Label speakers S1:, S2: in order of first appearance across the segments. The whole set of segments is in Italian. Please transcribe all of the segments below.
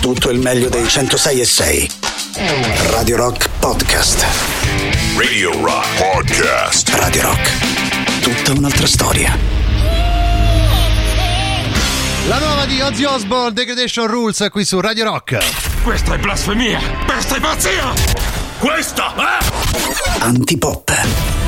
S1: tutto il meglio dei 106 e 6. Radio Rock Podcast.
S2: Radio Rock Podcast.
S1: Radio Rock. Tutta un'altra storia.
S3: La nuova di Ozzy Osbourne, Degradation Rules, qui su Radio Rock.
S4: Questa è blasfemia! Questa è pazzia! Questa è...
S1: Antipop.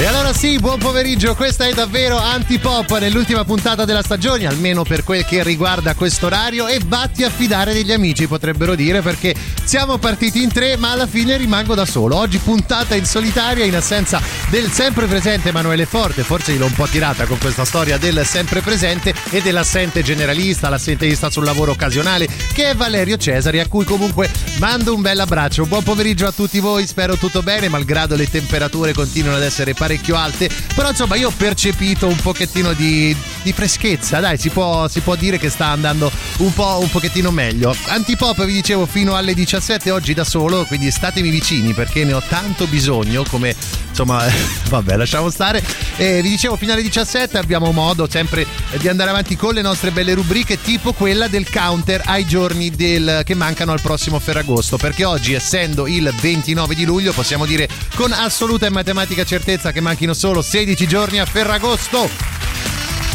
S3: E allora sì, buon pomeriggio, questa è davvero Antipop nell'ultima puntata della stagione, almeno per quel che riguarda questo orario, e vatti a fidare degli amici, potrebbero dire, perché siamo partiti in tre, ma alla fine rimango da solo. Oggi puntata in solitaria in assenza del sempre presente Emanuele Forte, forse gliel'ho un po' tirata con questa storia del sempre presente e dell'assente generalista, l'assenteista sul lavoro occasionale, che è Valerio Cesari, a cui comunque mando un bel abbraccio. Buon pomeriggio a tutti voi, spero tutto bene, malgrado le temperature continuino ad essere parecchio parecchio alte, però insomma io ho percepito un pochettino di, di freschezza, dai, si può, si può, dire che sta andando un po' un pochettino meglio. Antipop vi dicevo fino alle 17 oggi da solo, quindi statemi vicini perché ne ho tanto bisogno, come insomma, vabbè, lasciamo stare. E vi dicevo fino alle 17 abbiamo modo sempre di andare avanti con le nostre belle rubriche, tipo quella del counter ai giorni del, che mancano al prossimo Ferragosto, perché oggi essendo il 29 di luglio possiamo dire con assoluta e matematica certezza che manchino solo 16 giorni a Ferragosto.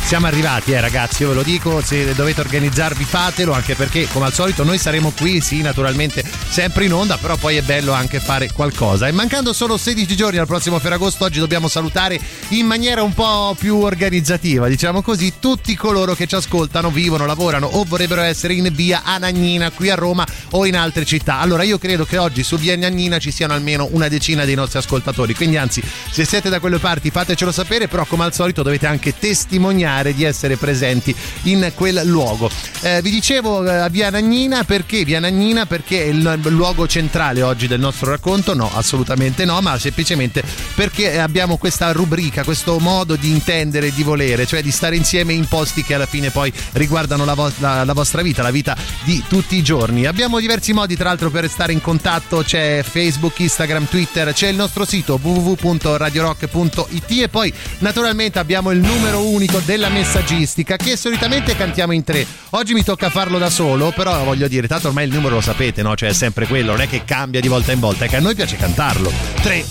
S3: Siamo arrivati, eh ragazzi, io ve lo dico, se dovete organizzarvi fatelo, anche perché come al solito noi saremo qui, sì, naturalmente sempre in onda, però poi è bello anche fare qualcosa. E mancando solo 16 giorni al prossimo Ferragosto, oggi dobbiamo salutare in maniera un po' più organizzativa, diciamo così, tutti coloro che ci ascoltano, vivono, lavorano o vorrebbero essere in via Anagnina qui a Roma o in altre città. Allora io credo che oggi su via Anagnina ci siano almeno una decina dei nostri ascoltatori, quindi anzi, se siete da quelle parti fatecelo sapere, però come al solito dovete anche testimoniare sottolineare di essere presenti in quel luogo. Eh, vi dicevo eh, a Via Nagnina perché Via Nagnina perché è il luogo centrale oggi del nostro racconto? No, assolutamente no, ma semplicemente perché abbiamo questa rubrica, questo modo di intendere e di volere, cioè di stare insieme in posti che alla fine poi riguardano la, vo- la, la vostra vita, la vita di tutti i giorni. Abbiamo diversi modi tra l'altro per restare in contatto, c'è Facebook, Instagram, Twitter, c'è il nostro sito www.radiorock.it e poi naturalmente abbiamo il numero unico della della messaggistica che solitamente cantiamo in tre. Oggi mi tocca farlo da solo, però voglio dire, tanto ormai il numero lo sapete, no? Cioè è sempre quello, non è che cambia di volta in volta, è che a noi piace cantarlo. 3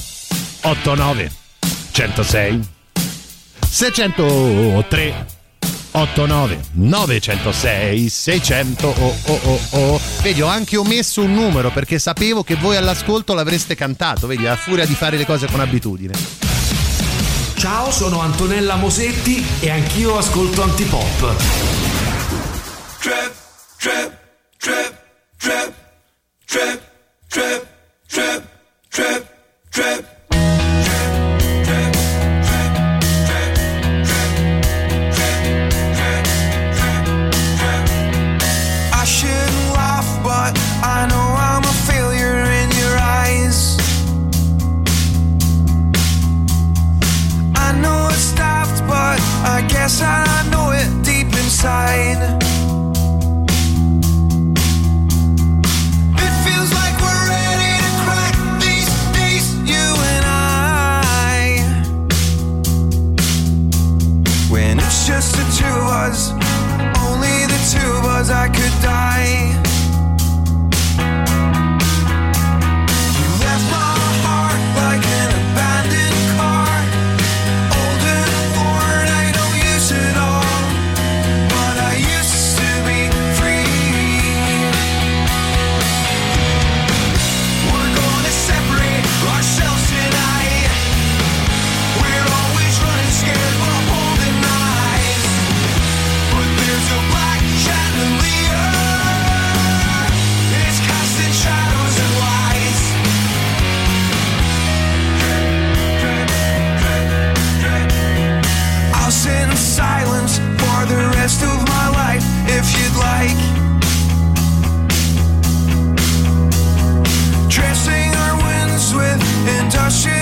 S3: 8 9 106 603 89 906 600 oh, oh, oh, oh. Vedi, ho anche omesso un numero perché sapevo che voi all'ascolto l'avreste cantato, vedi, a furia di fare le cose con abitudine.
S5: Ciao, sono Antonella Mosetti e anch'io ascolto Antipop.
S6: Trap, trap, trap, trap, trap, trap, trap, trap, trap. guess I know it deep inside. It feels like we're ready to crack these days, you and
S7: I. When it's just the two of us, only the two of us, I could die. rushing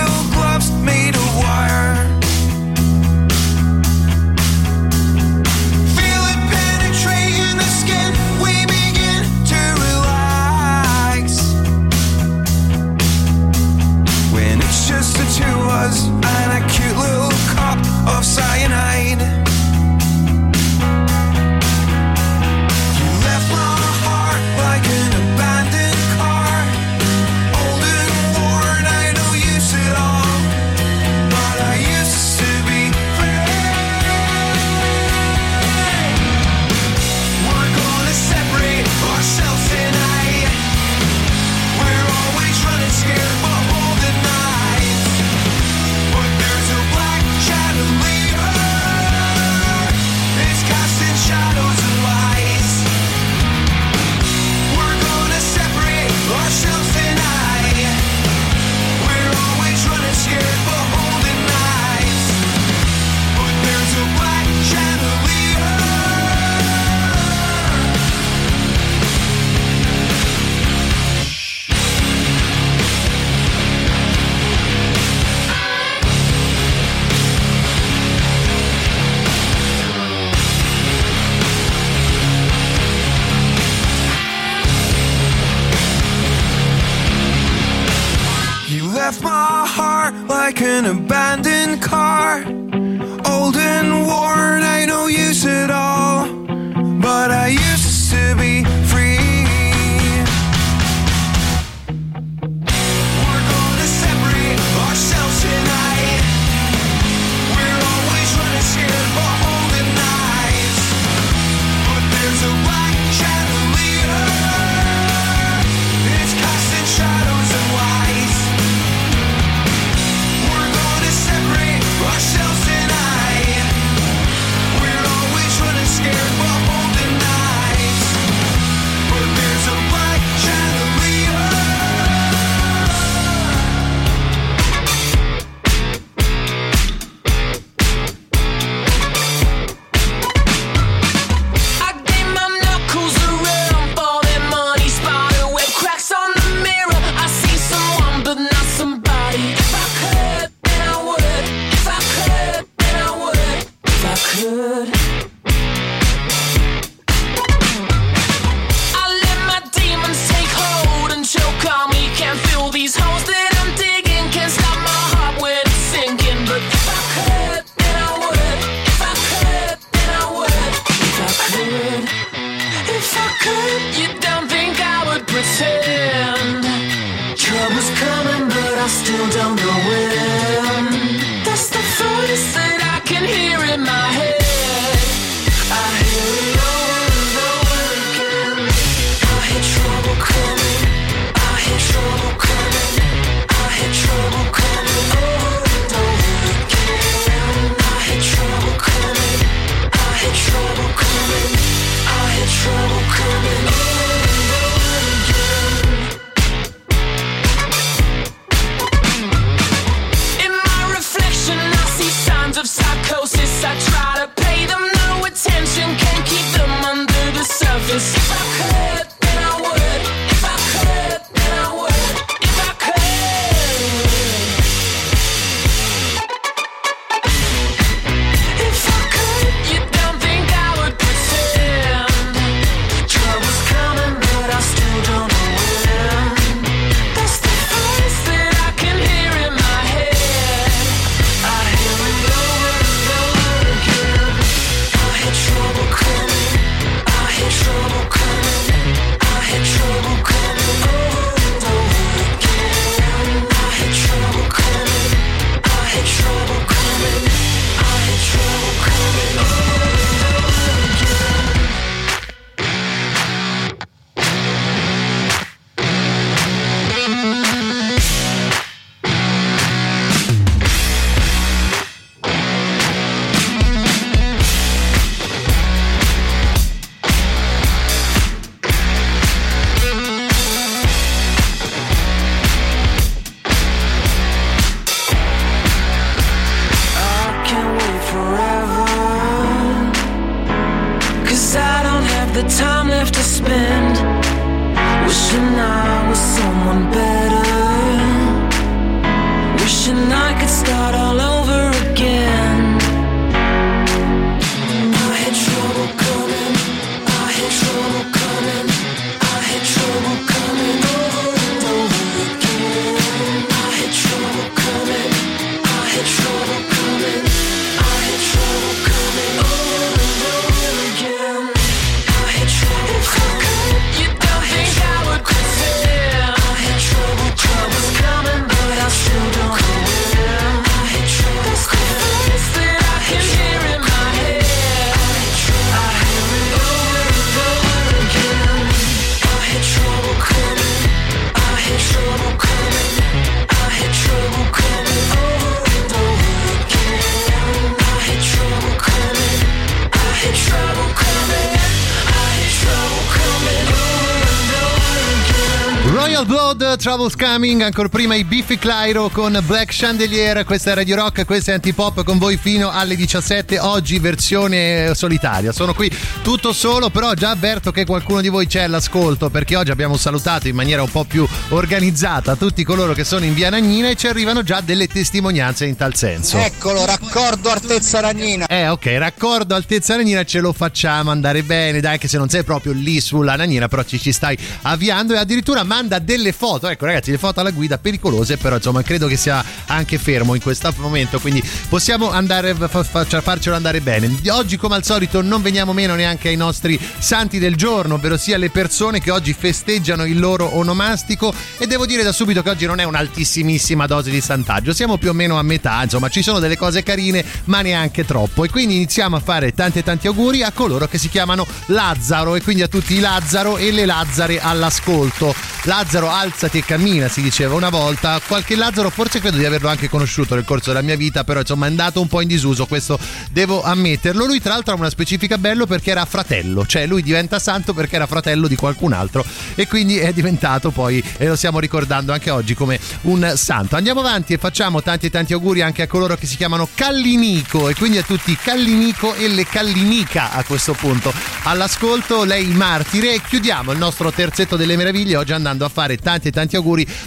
S7: Troubles Coming,
S3: ancora prima i Biffy Clyro con Black Chandelier, questa è Radio Rock, questa è Antipop con voi fino alle 17, oggi versione solitaria. Sono qui tutto solo, però già avverto che qualcuno di voi c'è all'ascolto perché oggi abbiamo salutato in maniera un po' più organizzata tutti coloro che sono in via Nagnina e ci arrivano già delle testimonianze in tal senso.
S8: Eccolo, raccordo altezza Ragnina.
S3: Eh ok, raccordo altezza Ragnina ce lo facciamo andare bene, dai che se non sei proprio lì sulla Ragnina, però ci, ci stai avviando e addirittura manda delle foto, ecco ragazzi, le foto alla guida pericolose, però insomma, credo che sia anche fermo in questo momento. Quindi possiamo andare, fa- farcelo andare bene. Oggi, come al solito, non veniamo meno neanche ai nostri santi del giorno, ovvero sia le persone che oggi festeggiano il loro onomastico. E devo dire da subito che oggi non è un'altissimissima dose di santaggio, siamo più o meno a metà. Insomma, ci sono delle cose carine, ma neanche troppo. E quindi iniziamo a fare tanti tanti auguri a coloro che si chiamano Lazzaro e quindi a tutti i Lazzaro e le Lazzare all'ascolto. Lazzaro alzati e cammina, si diceva una volta. Qualche Lazzaro forse credo di averlo anche conosciuto nel corso della mia vita, però insomma è andato un po' in disuso, questo devo ammetterlo. Lui tra l'altro ha una specifica bello perché era fratello, cioè lui diventa santo perché era fratello di qualcun altro e quindi è diventato poi, e lo stiamo ricordando anche oggi come un santo. Andiamo avanti e facciamo tanti e tanti auguri anche a coloro che si chiamano Callinico e quindi a tutti Callinico e le Callinica a questo punto. All'ascolto lei martire e chiudiamo il nostro terzetto delle meraviglie oggi andando a fare tanti e tanti auguri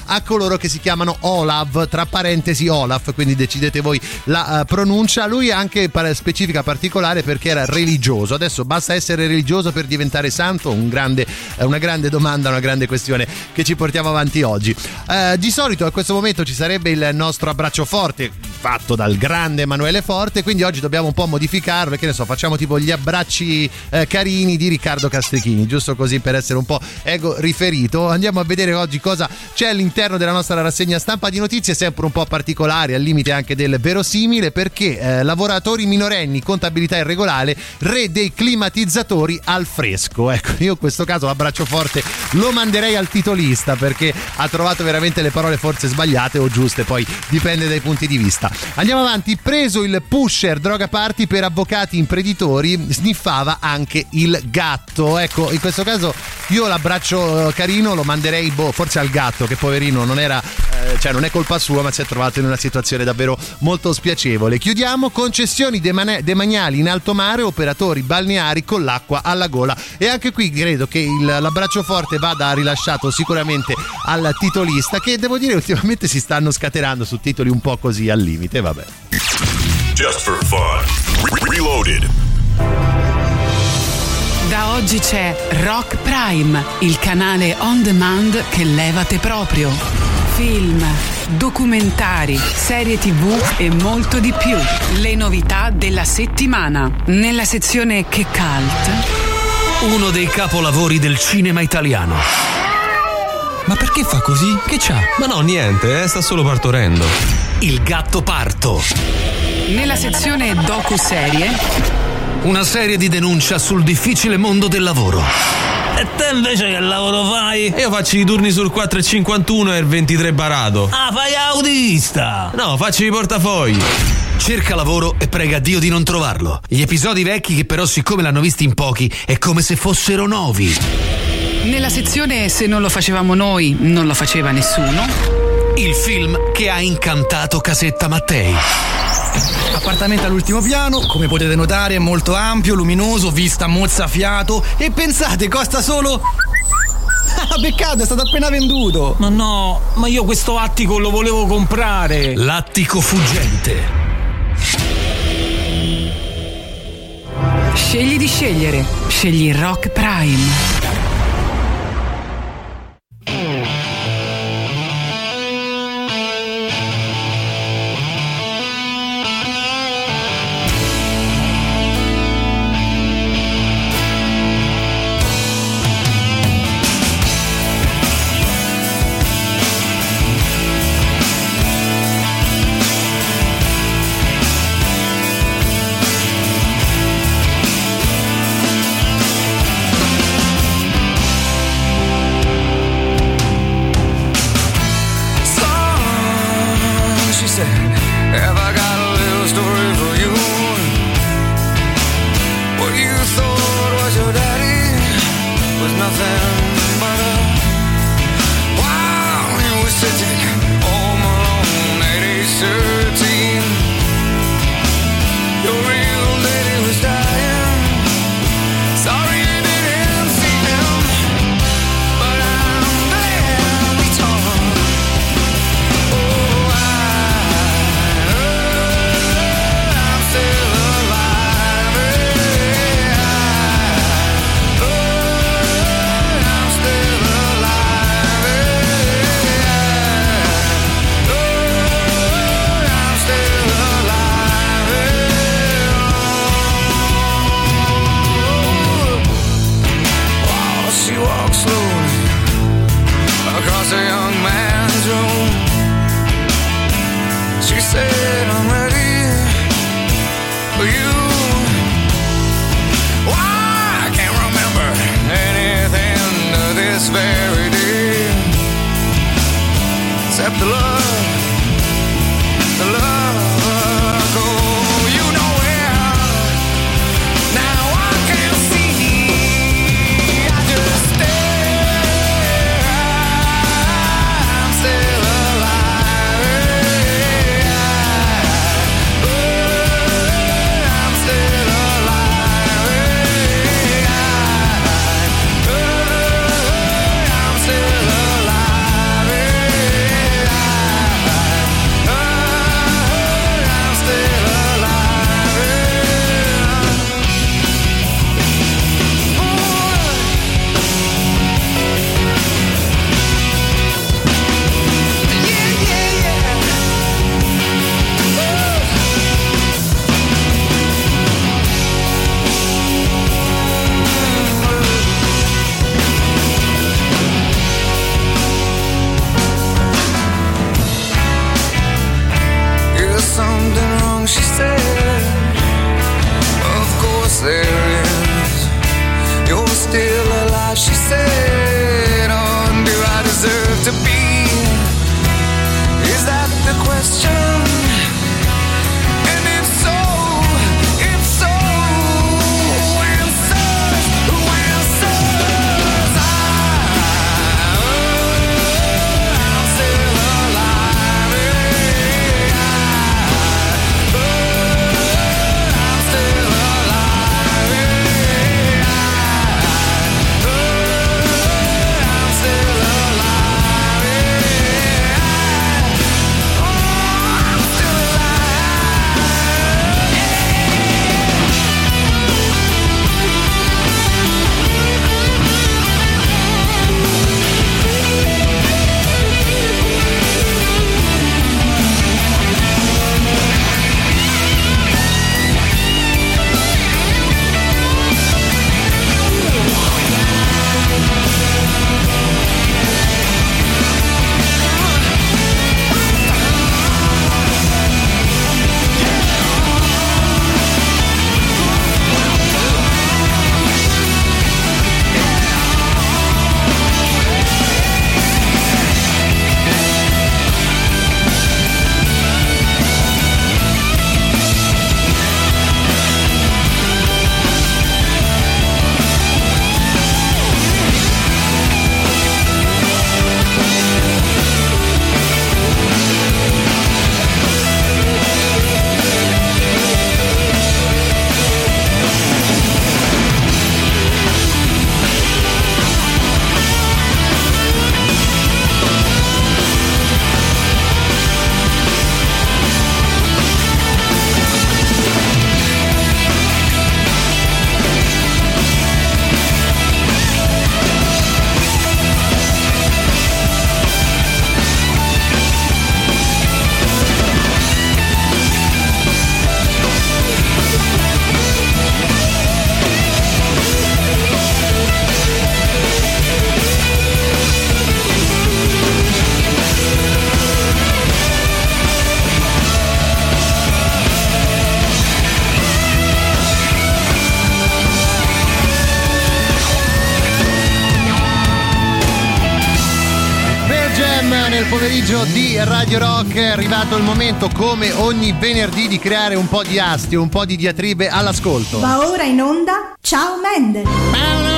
S3: a coloro che si chiamano Olav, tra parentesi Olaf, quindi decidete voi la eh, pronuncia. Lui è anche specifica particolare perché era religioso. Adesso basta essere religioso per diventare santo? Un grande, è una grande domanda, una grande questione che ci portiamo avanti oggi. Eh, di solito a questo momento ci sarebbe il nostro abbraccio forte fatto dal grande Emanuele Forte, quindi oggi dobbiamo un po' modificarlo che ne so, facciamo tipo gli abbracci eh, carini di Riccardo Castrichini, giusto così per essere un po' ego riferito. Andiamo a vedere oggi cosa c'è all'interno della nostra rassegna stampa di notizie, sempre un po' particolari, al limite anche del verosimile, perché eh, lavoratori minorenni, contabilità irregolare, re dei climatizzatori al fresco. Ecco, io in questo caso l'abbraccio forte lo manderei al titolista perché ha trovato veramente le parole forse sbagliate o giuste, poi dipende dai punti di vista. Andiamo avanti, preso il pusher droga party per avvocati imprenditori, sniffava anche il gatto. Ecco, in questo caso io l'abbraccio eh, carino lo manderei boh, forse al gatto che poverino non era eh, cioè non è colpa sua, ma si è trovato in una situazione davvero molto spiacevole. Chiudiamo concessioni demaniali in alto mare, operatori balneari con l'acqua alla gola. E anche qui credo che il- l'abbraccio forte vada rilasciato sicuramente al titolista, che devo dire ultimamente si stanno scatenando su titoli un po' così al limite. Vabbè.
S2: Just for fun. Re- Reloaded.
S9: Da oggi c'è Rock Prime, il canale on demand che levate proprio. Film, documentari, serie tv e molto di più. Le novità della settimana. Nella sezione Che Cult.
S5: Uno dei capolavori del cinema italiano.
S10: Ma perché fa così? Che c'ha?
S11: Ma no, niente, eh, sta solo partorendo.
S5: Il gatto parto.
S9: Nella sezione docu-serie.
S5: Una serie di denuncia sul difficile mondo del lavoro.
S11: E te invece che lavoro fai? Io faccio i turni sul 4,51 e il 23 barato.
S10: Ah, fai autista!
S11: No, faccio i portafogli.
S5: Cerca lavoro e prega Dio di non trovarlo. Gli episodi vecchi che però siccome l'hanno visti in pochi è come se fossero nuovi.
S9: Nella sezione Se non lo facevamo noi, non lo faceva nessuno.
S5: Il film che ha incantato Casetta Mattei.
S10: Appartamento all'ultimo piano, come potete notare è molto ampio, luminoso, vista mozzafiato e pensate costa solo... Ah, peccato, è stato appena venduto!
S11: Ma no, ma io questo attico lo volevo comprare.
S5: L'attico fuggente.
S9: Scegli di scegliere. Scegli Rock Prime.
S3: Arrivato il momento, come ogni venerdì, di creare un po' di astio, un po' di diatribe all'ascolto.
S12: Va ora in onda Ciao Mendel.
S3: Paolo! Paolo!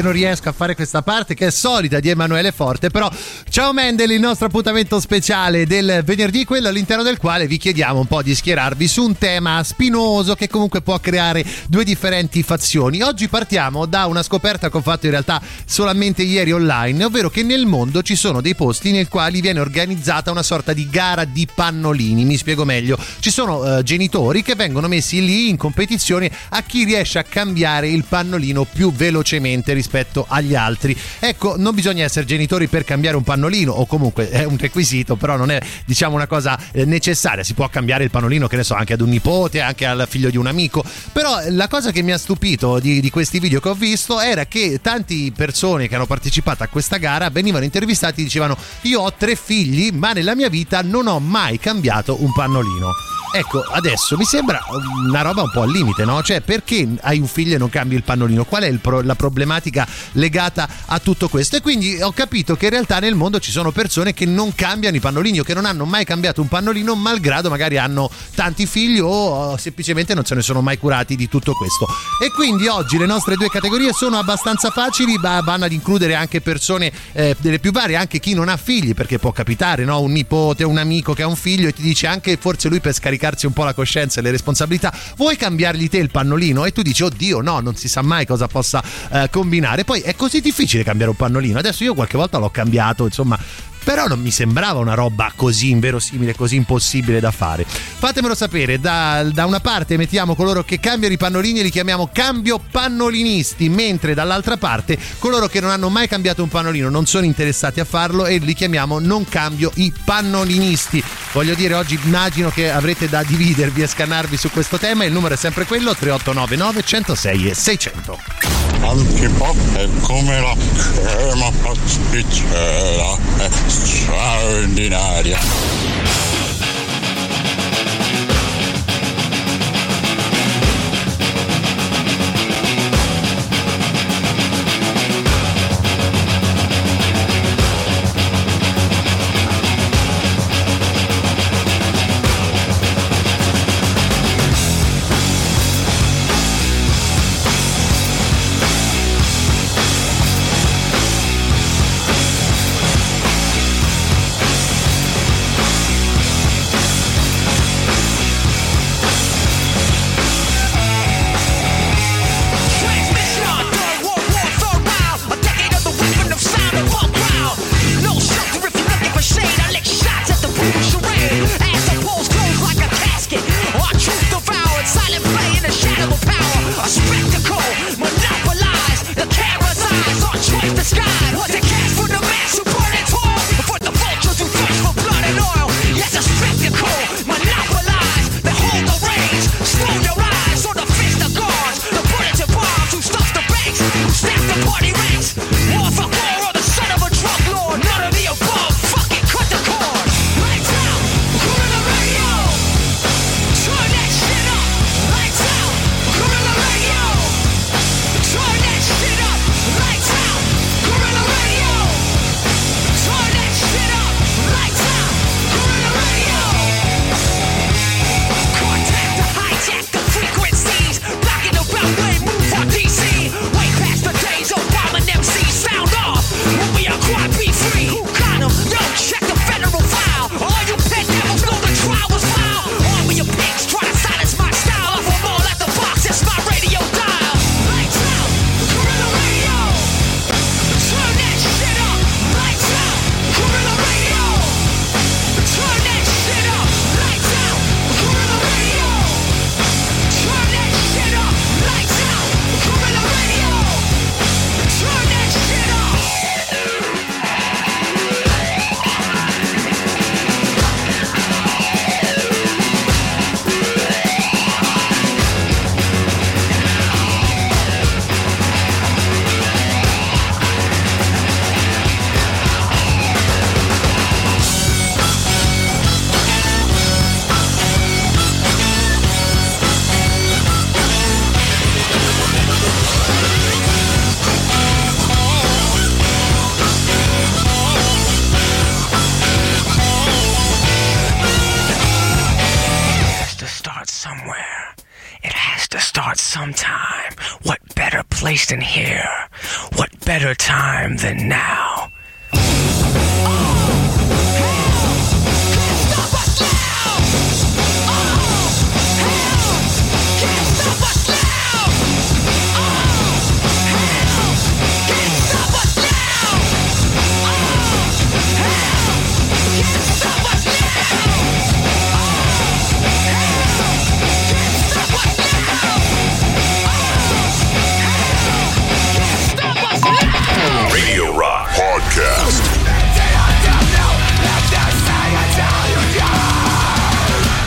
S3: Io non riesco a fare questa parte che è solita di Emanuele Forte, però ciao Mendel, il nostro appuntamento speciale del venerdì, quello all'interno del quale vi chiediamo un po' di schierarvi su un tema spinoso che comunque può creare due differenti fazioni. Oggi partiamo da una scoperta che ho fatto in realtà solamente ieri online, ovvero che nel mondo ci sono dei posti nei quali viene organizzata una sorta di gara di pannolini. Mi spiego meglio. Ci sono eh, genitori che vengono messi lì in competizione a chi riesce a cambiare il pannolino più velocemente rispetto rispetto agli altri. Ecco, non bisogna essere genitori per cambiare un pannolino, o comunque è un requisito, però non è diciamo una cosa eh, necessaria. Si può cambiare il pannolino, che ne so, anche ad un nipote, anche al figlio di un amico. Però la cosa che mi ha stupito di, di questi video che ho visto era che tanti persone che hanno partecipato a questa gara venivano intervistati e dicevano: Io ho tre figli, ma nella mia vita non ho mai cambiato un pannolino. Ecco, adesso mi sembra una roba un po' al limite, no? Cioè, perché hai un figlio e non cambi il pannolino? Qual è pro- la problematica legata a tutto questo? E quindi ho capito che in realtà nel mondo ci sono persone che non cambiano i pannolini o che non hanno mai cambiato un pannolino, malgrado magari hanno tanti figli o semplicemente non se ne sono mai curati di tutto questo. E quindi oggi le nostre due categorie sono abbastanza facili, ma vanno ad includere anche persone eh, delle più varie, anche chi non ha figli, perché può capitare, no? Un nipote, un amico che ha un figlio e ti dice anche forse lui per scaricarsi un po' la coscienza e le responsabilità, vuoi cambiargli te il pannolino? E tu dici, oddio, no, non si sa mai cosa possa eh, combinare. Poi è così difficile cambiare un pannolino. Adesso io qualche volta l'ho cambiato, insomma. Però non mi sembrava una roba così inverosimile, così impossibile da fare. Fatemelo sapere, da, da una parte mettiamo coloro che cambiano i pannolini e li chiamiamo cambio pannolinisti, mentre dall'altra parte coloro che non hanno mai cambiato un pannolino non sono interessati a farlo e li chiamiamo non cambio i pannolinisti. Voglio dire, oggi immagino che avrete da dividervi e scannarvi su questo tema. Il numero è sempre quello: 3899 106 e 600.
S13: Antipop è come la crema pasticcera,
S6: Strahlend.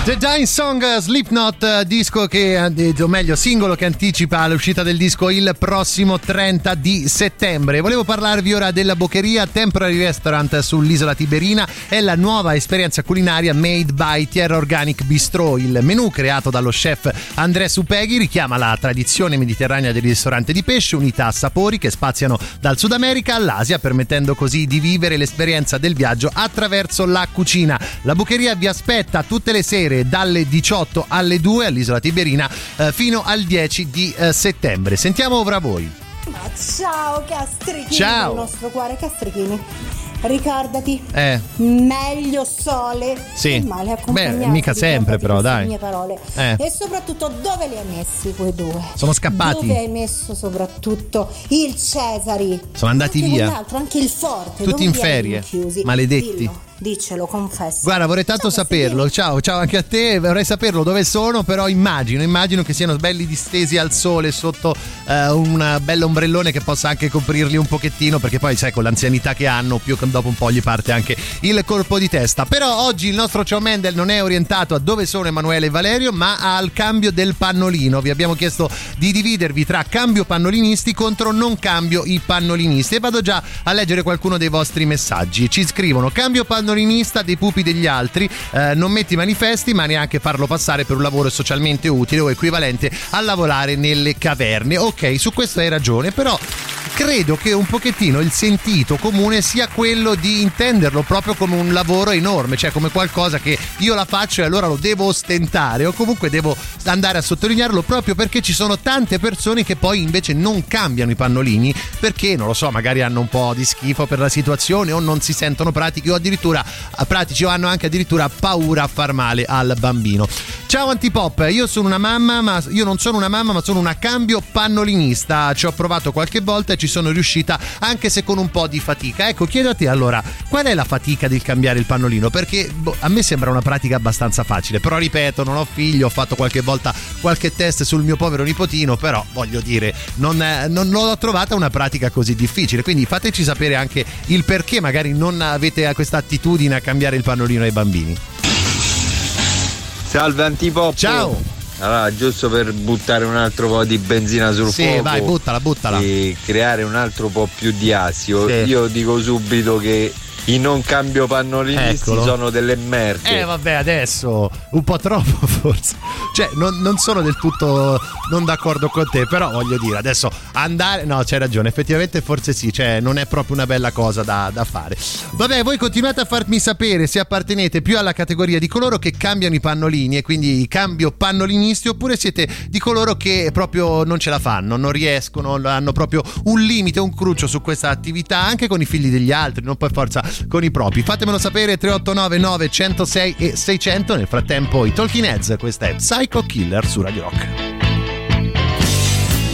S3: Fine Song Slipknot, eh, disco che, eh, o meglio, singolo che anticipa l'uscita del disco il prossimo 30 di settembre. Volevo parlarvi ora della Boccheria Temporary Restaurant sull'isola Tiberina. È la nuova esperienza culinaria made by Tierra Organic Bistro. Il menù creato dallo chef André Supeghi richiama la tradizione mediterranea del ristorante di pesce, unità a sapori che spaziano dal Sud America all'Asia, permettendo così di vivere l'esperienza del viaggio attraverso la cucina. La Boccheria vi aspetta tutte le sere dalle 18 alle 2 all'isola Tiberina eh, fino al 10 di eh, settembre. Sentiamo ora voi.
S14: Ma ciao Castrichini
S3: Ciao.
S14: del nostro cuore Castrichini. Ricordati,
S3: Eh,
S14: meglio sole
S3: Sì.
S14: che male accompagnato.
S3: Beh, mica sempre, però, dai.
S14: mie parole.
S3: Eh.
S14: E soprattutto dove li hai messi quei due?
S3: Sono scappati.
S14: Dove hai messo soprattutto il Cesari?
S3: Sono andati
S14: Anche
S3: via.
S14: quell'altro, anche il forte.
S3: Tutti in ferie. Maledetti.
S14: Dillo, diccelo, confesso.
S3: Guarda, vorrei tanto saperlo. Ciao, ciao anche a te. Vorrei saperlo dove sono, però immagino, immagino che siano belli distesi al sole sotto eh, un bello ombrellone che possa anche coprirli un pochettino, perché poi sai, con l'anzianità che hanno, più che dopo un po' gli parte anche il colpo di testa. Però oggi il nostro Ciao Mendel non è orientato a dove sono Emanuele e Valerio, ma al cambio del pannolino. Vi abbiamo chiesto di dividervi tra cambio pannolinisti contro non cambio i pannolinisti. E vado già a leggere qualcuno dei vostri messaggi. Ci scrivono: cambio pannolinista dei pupi degli altri, eh, non metti manifesti, ma neanche farlo passare per un lavoro socialmente utile o equivalente a lavorare nelle caverne. Ok, su questo hai ragione, però credo che un pochettino il sentito comune sia quello di intenderlo proprio come un lavoro enorme, cioè come qualcosa che io la faccio e allora lo devo ostentare o comunque devo andare a sottolinearlo proprio perché ci sono tante persone che poi invece non cambiano i pannolini perché non lo so, magari hanno un po' di schifo per la situazione o non si sentono pratici o addirittura eh, pratici o hanno anche addirittura paura a far male al bambino. Ciao Antipop, io sono una mamma, ma io non sono una mamma, ma sono una cambio pannolinista. Ci ho provato qualche volta e ci sono riuscita, anche se con un po' di fatica. Ecco, chiedo a te allora, qual è la fatica del cambiare il pannolino? Perché boh, a me sembra una pratica abbastanza facile, però ripeto, non ho figli, ho fatto qualche volta qualche test sul mio povero nipotino, però voglio dire, non, eh, non l'ho trovata una pratica così difficile. Quindi fateci sapere anche il perché magari non avete questa attitudine a cambiare il pannolino ai bambini.
S15: Salve Antipop.
S3: Ciao.
S15: Allora, giusto per buttare un altro po' di benzina sul
S3: Sì,
S15: fuoco.
S3: vai, buttala, buttala.
S15: E creare un altro po' più di asio.
S3: Sì.
S15: Io dico subito che i non cambio pannolinisti
S3: Eccolo.
S15: sono delle merde.
S3: Eh vabbè adesso un po' troppo forse Cioè non, non sono del tutto non d'accordo con te Però voglio dire adesso andare No c'hai ragione effettivamente forse sì Cioè non è proprio una bella cosa da, da fare Vabbè voi continuate a farmi sapere Se appartenete più alla categoria di coloro che cambiano i pannolini E quindi cambio pannolinisti Oppure siete di coloro che proprio non ce la fanno Non riescono Hanno proprio un limite, un cruccio su questa attività Anche con i figli degli altri Non per forza con i propri Fatemelo sapere 389 906 e 600 Nel frattempo i Talking Heads Questa è Psycho Killer su Radio Rock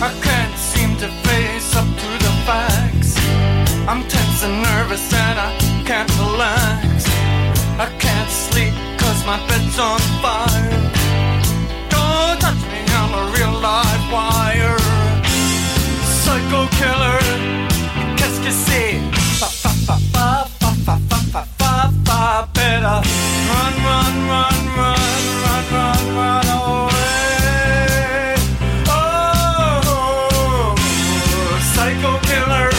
S16: I can't seem to face up to the facts. I'm tense and nervous and I can't relax. I can't sleep cause my bed's on fire. Don't touch me, I'm a real live wire. Psycho killer, qu'est-ce que c'est? Fa fa fa I better run, run, run, run, run, run, run away. Oh, psycho killer.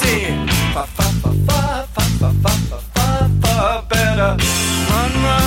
S16: sing. Fa fa fa fa fa fa fa fa, fa better. Run run.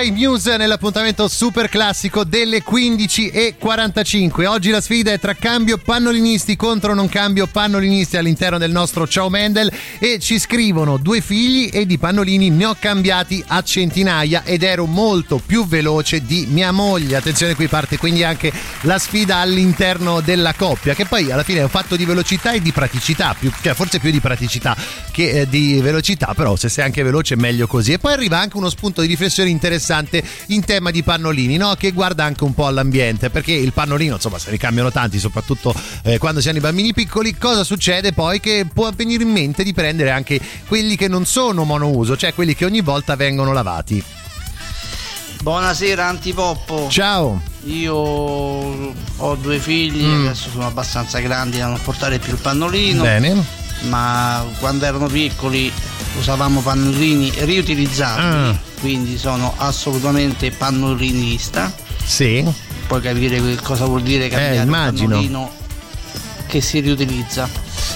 S3: I News nell'appuntamento super classico delle 15.45. Oggi la sfida è tra cambio pannolinisti contro non cambio pannolinisti all'interno del nostro Ciao Mendel e ci scrivono due figli e di pannolini ne ho cambiati a centinaia ed ero molto più veloce di mia moglie. Attenzione qui parte quindi anche la sfida all'interno della coppia che poi alla fine è un fatto di velocità e di praticità, più, cioè forse più di praticità che eh, di velocità, però se sei anche veloce meglio così. E poi arriva anche uno spunto di riflessione interessante in tema di pannolini, no? che guarda anche un po' all'ambiente, perché il pannolino, insomma, se ne cambiano tanti, soprattutto eh, quando si hanno i bambini piccoli, cosa succede poi? Che può venire in mente di prendere anche quelli che non sono monouso, cioè quelli che ogni volta vengono lavati.
S17: Buonasera Antipoppo.
S3: Ciao.
S17: Io ho due figli,
S3: Mm.
S17: adesso sono abbastanza grandi da non portare più il pannolino.
S3: Bene.
S17: Ma quando erano piccoli usavamo pannolini riutilizzabili,
S3: Ah.
S17: quindi sono assolutamente pannolinista.
S3: Sì.
S17: Puoi capire cosa vuol dire cambiare un
S3: immagino.
S17: pannolino che si riutilizza.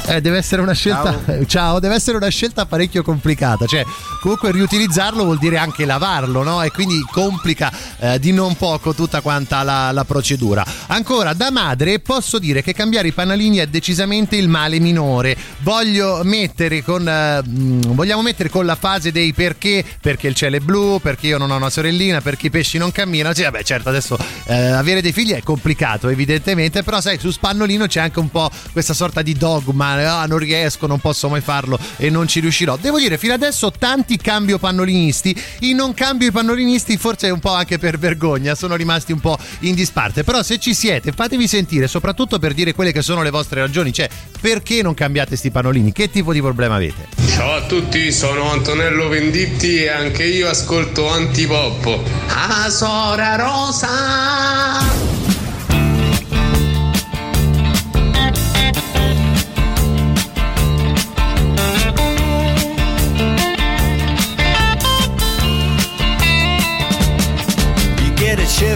S3: Eh, deve essere una scelta. Ciao. deve essere una scelta parecchio complicata. Cioè, comunque riutilizzarlo vuol dire anche lavarlo, no? E quindi complica eh, di non poco tutta quanta la, la procedura. Ancora, da madre posso dire che cambiare i pannolini è decisamente il male minore. Voglio mettere con. eh, mh, vogliamo mettere con la fase dei perché, perché il cielo è blu, perché io non ho una sorellina, perché i pesci non camminano. Sì, vabbè, certo, adesso eh, avere dei figli è complicato, evidentemente, però sai, su Spannolino c'è anche un po' questa sorta di dogma, ah, non riesco, non posso mai farlo e non ci riuscirò. Devo dire, fino adesso tanti cambio pannolinisti, i non cambio i pannolinisti forse un po' anche per vergogna, sono rimasti un po' in disparte, però se ci siete fatevi sentire, soprattutto per dire quelle che sono le vostre ragioni, cioè perché non cambiate sti pannolini, che tipo di problema avete?
S18: Ciao a tutti, sono Antonello Venditti e anche io ascolto Antipop. Ah, Sora Rosa!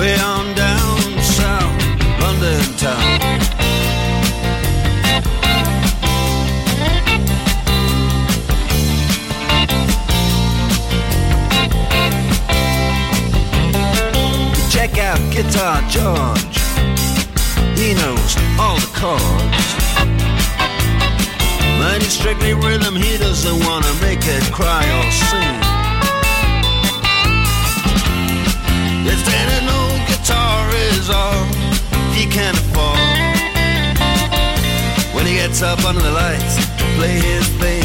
S6: Way on down south, London town. Check out Guitar George. He knows all the chords. He's strictly rhythm, he doesn't wanna make it cry or sing. Up under the lights play his thing.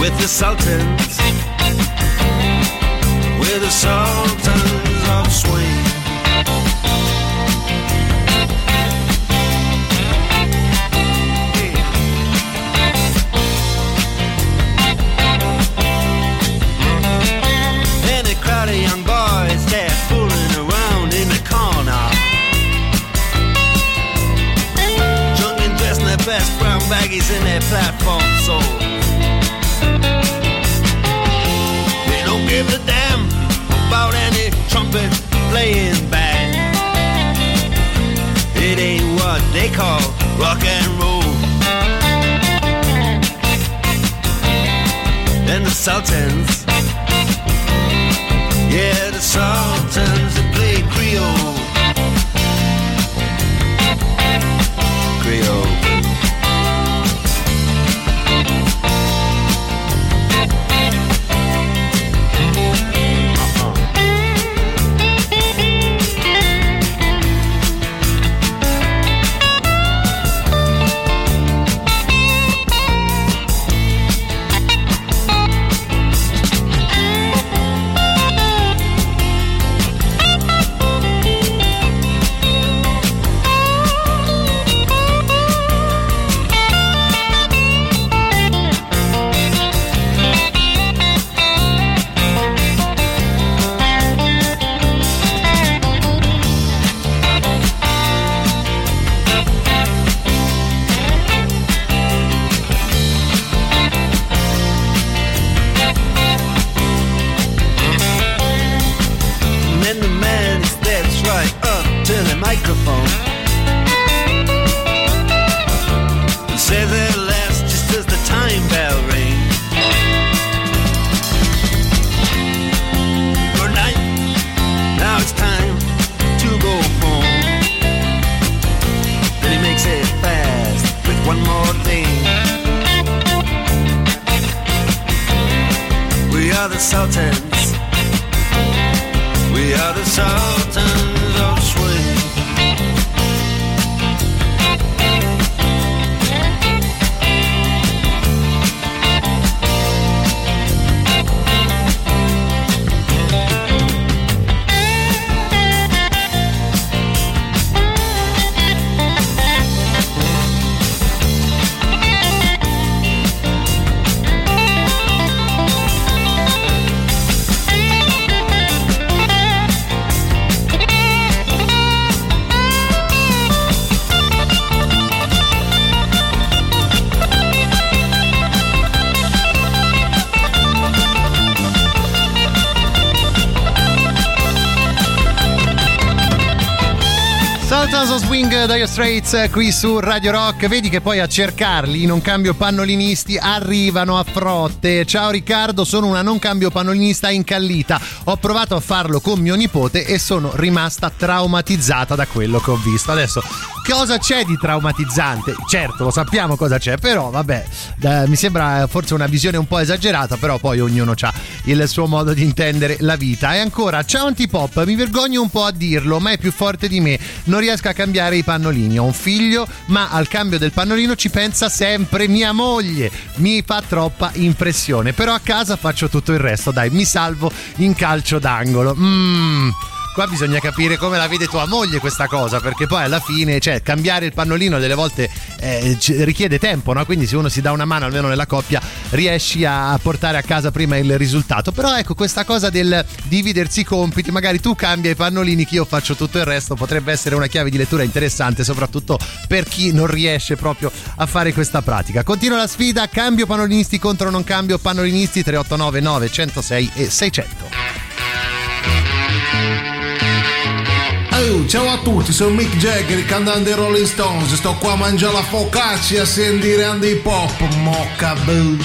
S6: With the Sultans, with the Sultans in their platform so They don't give a damn about any trumpet playing band. It ain't what they call rock and roll. And the Sultans yeah, the Sultans the Sultans. We are the Sultans
S3: Dire Straits qui su Radio Rock. Vedi che poi a cercarli in un cambio pannolinisti arrivano a frotte. Ciao Riccardo, sono una non cambio pannolinista incallita. Ho provato a farlo con mio nipote e sono rimasta traumatizzata da quello che ho visto. Adesso, cosa c'è di traumatizzante? Certo, lo sappiamo cosa c'è, però vabbè, eh, mi sembra forse una visione un po' esagerata, però poi ognuno ha il suo modo di intendere la vita. E ancora, ciao Antipop, mi vergogno un po' a dirlo, ma è più forte di me. Non riesco a cambiare i pannolini. Ho un figlio, ma al cambio del pannolino ci pensa sempre mia moglie. Mi fa troppa impressione. Però a casa faccio tutto il resto. Dai, mi salvo in calcio d'angolo. Mmm. Qua bisogna capire come la vede tua moglie questa cosa, perché poi alla fine, cioè, cambiare il pannolino delle volte eh, richiede tempo, no? Quindi se uno si dà una mano, almeno nella coppia, riesci a portare a casa prima il risultato. Però ecco, questa cosa del dividersi i compiti, magari tu cambia i pannolini, che io faccio tutto il resto, potrebbe essere una chiave di lettura interessante, soprattutto per chi non riesce proprio a fare questa pratica. Continua la sfida, cambio pannolinisti contro non cambio pannolinisti 389 906 e 600.
S19: Oh, ciao a tutti, sono Mick Jagger, cantante Rolling Stones. Sto qua a mangiare la focaccia e a sentire Andy Pop, mocca boo.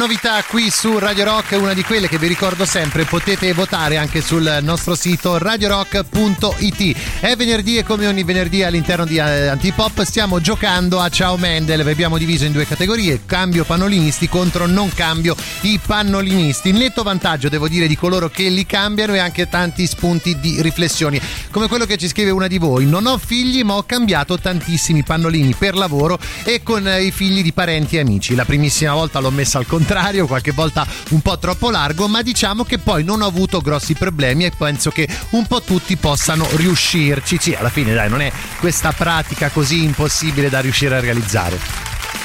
S3: Novità qui su Radio Rock, una di quelle che vi ricordo sempre, potete votare anche sul nostro sito radiorock.it. È venerdì e come ogni venerdì all'interno di eh, Antipop stiamo giocando a Ciao Mendel, vi abbiamo diviso in due categorie, cambio pannolinisti contro non cambio i pannolinisti. Netto vantaggio devo dire di coloro che li cambiano e anche tanti spunti di riflessioni, come quello che ci scrive una di voi, non ho figli ma ho cambiato tantissimi pannolini per lavoro e con eh, i figli di parenti e amici. La primissima volta l'ho messa al contrario, qualche volta un po' troppo largo, ma diciamo che poi non ho avuto grossi problemi e penso che un po' tutti possano riuscirci. Sì, alla fine dai, non è questa pratica così impossibile da riuscire a realizzare.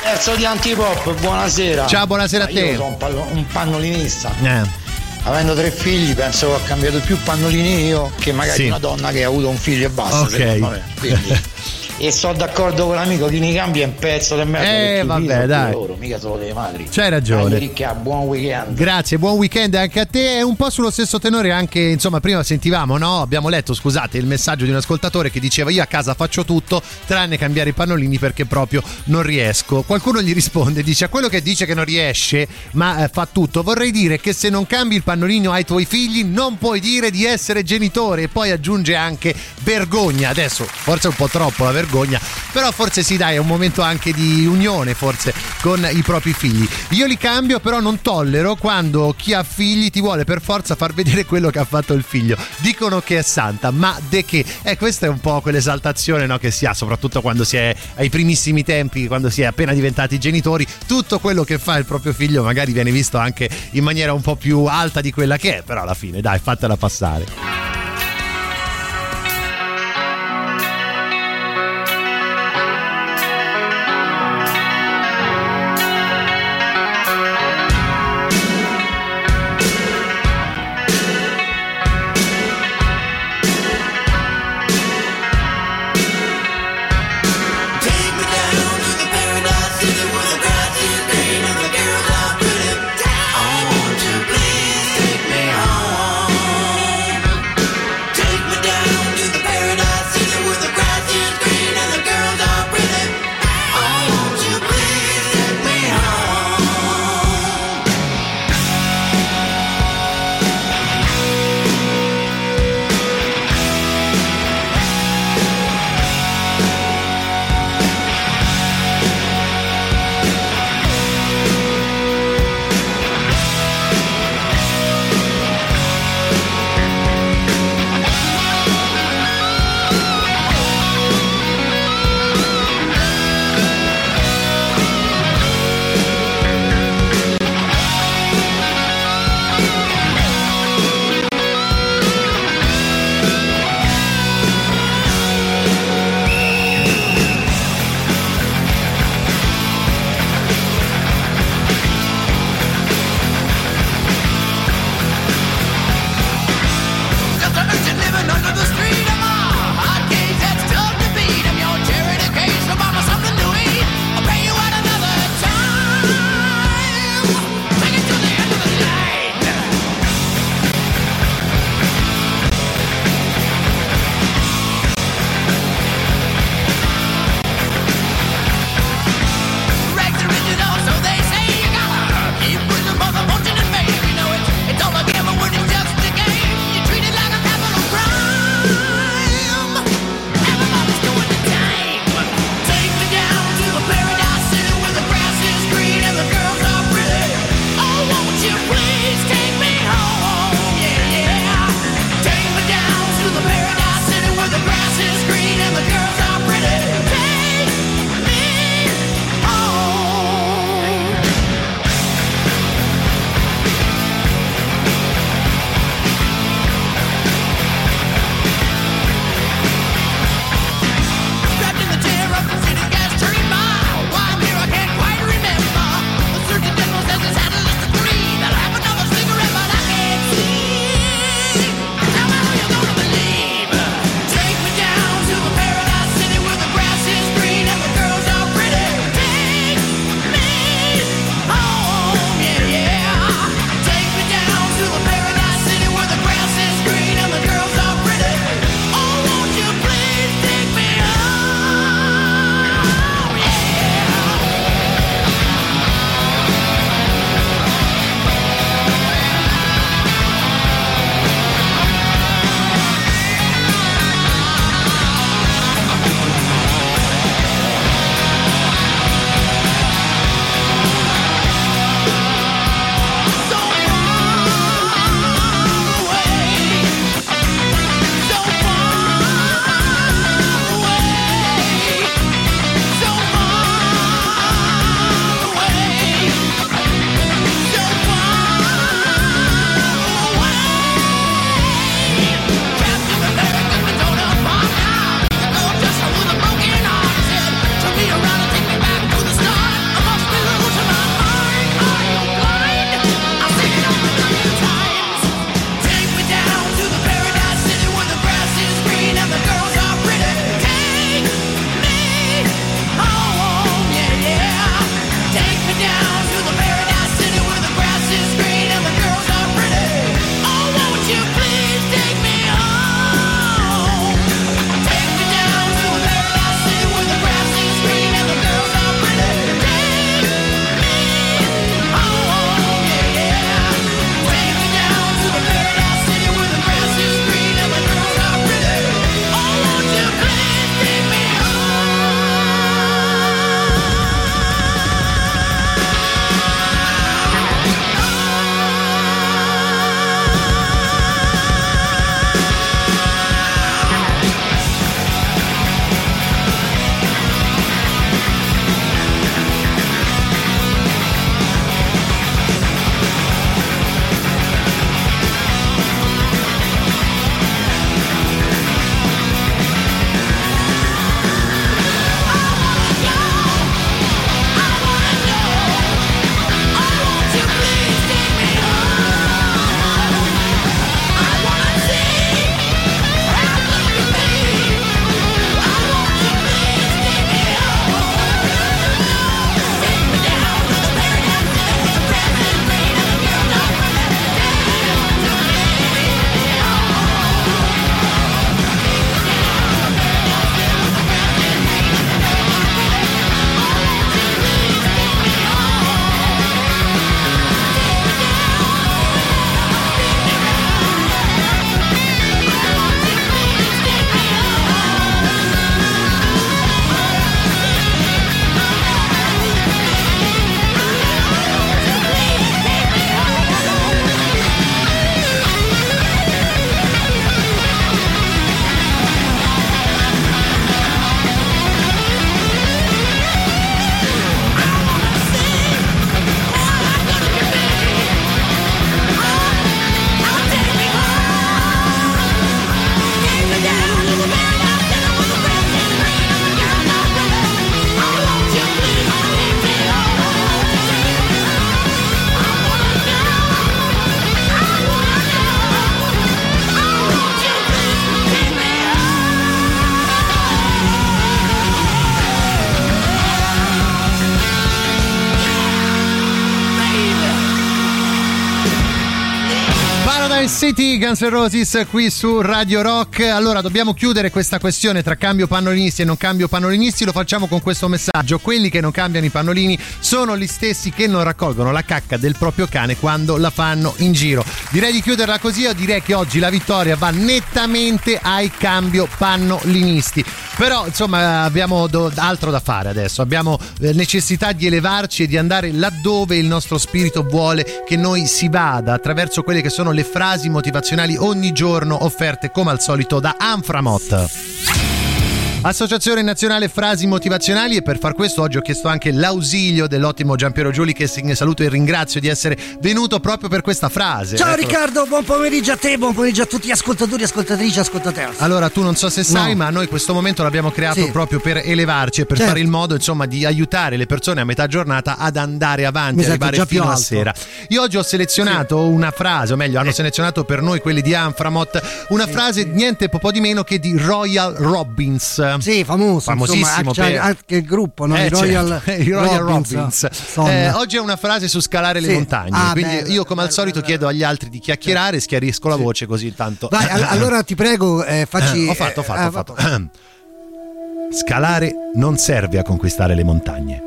S20: Terzo di Antipop, buonasera.
S3: Ciao, buonasera a te.
S20: Io sono un, pannolinista.
S3: Eh.
S20: Avendo tre figli, penso che ho cambiato più pannolini io che magari
S3: Sì.
S20: una donna che ha avuto un figlio e basta.
S3: Ok.
S20: Quindi- e sono d'accordo con l'amico, chi ne cambia è un pezzo di merda.
S3: Eh, vabbè, dai.
S20: Loro, mica solo delle madri.
S3: C'hai ragione.
S20: Dai, ricca, buon weekend.
S3: Grazie, buon weekend anche a te. È un po' sullo stesso tenore anche, insomma, prima sentivamo, no? Abbiamo letto, scusate, il messaggio di un ascoltatore che diceva io a casa faccio tutto tranne cambiare i pannolini perché proprio non riesco. Qualcuno gli risponde, dice a quello che dice che non riesce, ma eh, fa tutto. Vorrei dire che se non cambi il pannolino ai tuoi figli non puoi dire di essere genitore e poi aggiunge anche vergogna. Adesso forse è un po' troppo la vergogna, però forse sì, dai, è un momento anche di unione forse con i propri figli. Io li cambio, però non tollero quando chi ha figli ti vuole per forza far vedere quello che ha fatto il figlio. Dicono che è santa, ma de che? Eh, questa è un po' quell'esaltazione no, che si ha, soprattutto quando si è ai primissimi tempi, quando si è appena diventati genitori. Tutto quello che fa il proprio figlio magari viene visto anche in maniera un po' più alta di quella che è, però alla fine, dai, fatela passare.
S6: City,
S3: Guns N' Roses qui su Radio Rock. Allora, dobbiamo chiudere questa questione tra cambio pannolinisti e non cambio pannolinisti. Lo facciamo con questo messaggio: quelli che non cambiano i pannolini sono gli stessi che non raccolgono la cacca del proprio cane quando la fanno in giro. Direi di chiuderla così. Io direi che oggi la vittoria va nettamente ai cambio pannolinisti. Però, insomma, abbiamo do- altro da fare adesso. Abbiamo eh, necessità di elevarci e di andare laddove il nostro spirito vuole che noi si vada attraverso quelle che sono le frasi motivazionali ogni giorno offerte come al solito da Anframot. Associazione Nazionale Frasi Motivazionali e per far questo oggi ho chiesto anche l'ausilio dell'ottimo Giampiero Giuli che saluto e ringrazio di essere venuto proprio per questa frase.
S21: Ciao
S3: Ecco.
S21: Riccardo, buon pomeriggio a te, buon pomeriggio a tutti gli ascoltatori, ascoltatrici, ascoltatori.
S3: Allora, tu non so se sai,
S21: No.
S3: ma noi questo momento l'abbiamo creato
S21: Sì.
S3: proprio per elevarci e per
S21: Certo.
S3: fare il modo, insomma, di aiutare le persone a metà giornata ad andare avanti,
S21: Mi
S3: arrivare fino a sera. Io oggi ho selezionato una frase, o meglio, hanno selezionato per noi quelli di Anframot, una frase niente po' di meno che di Royal Robbins.
S21: Sì, famoso,
S3: famosissimo
S21: insomma,
S3: per-
S21: anche il gruppo, no?
S3: Eh,
S21: I Royal,
S3: certo, i Royal
S21: Robbins.
S3: Eh, oggi è una frase su scalare le
S21: Sì.
S3: montagne.
S21: Ah,
S3: quindi
S21: bello,
S3: io, come al solito, chiedo agli altri di chiacchierare, schiarisco la voce così tanto.
S21: Vai, all- allora ti prego, eh, facci...
S3: Eh, ho fatto, ho fatto,
S21: eh,
S3: ho fatto. Scalare non serve a conquistare le montagne.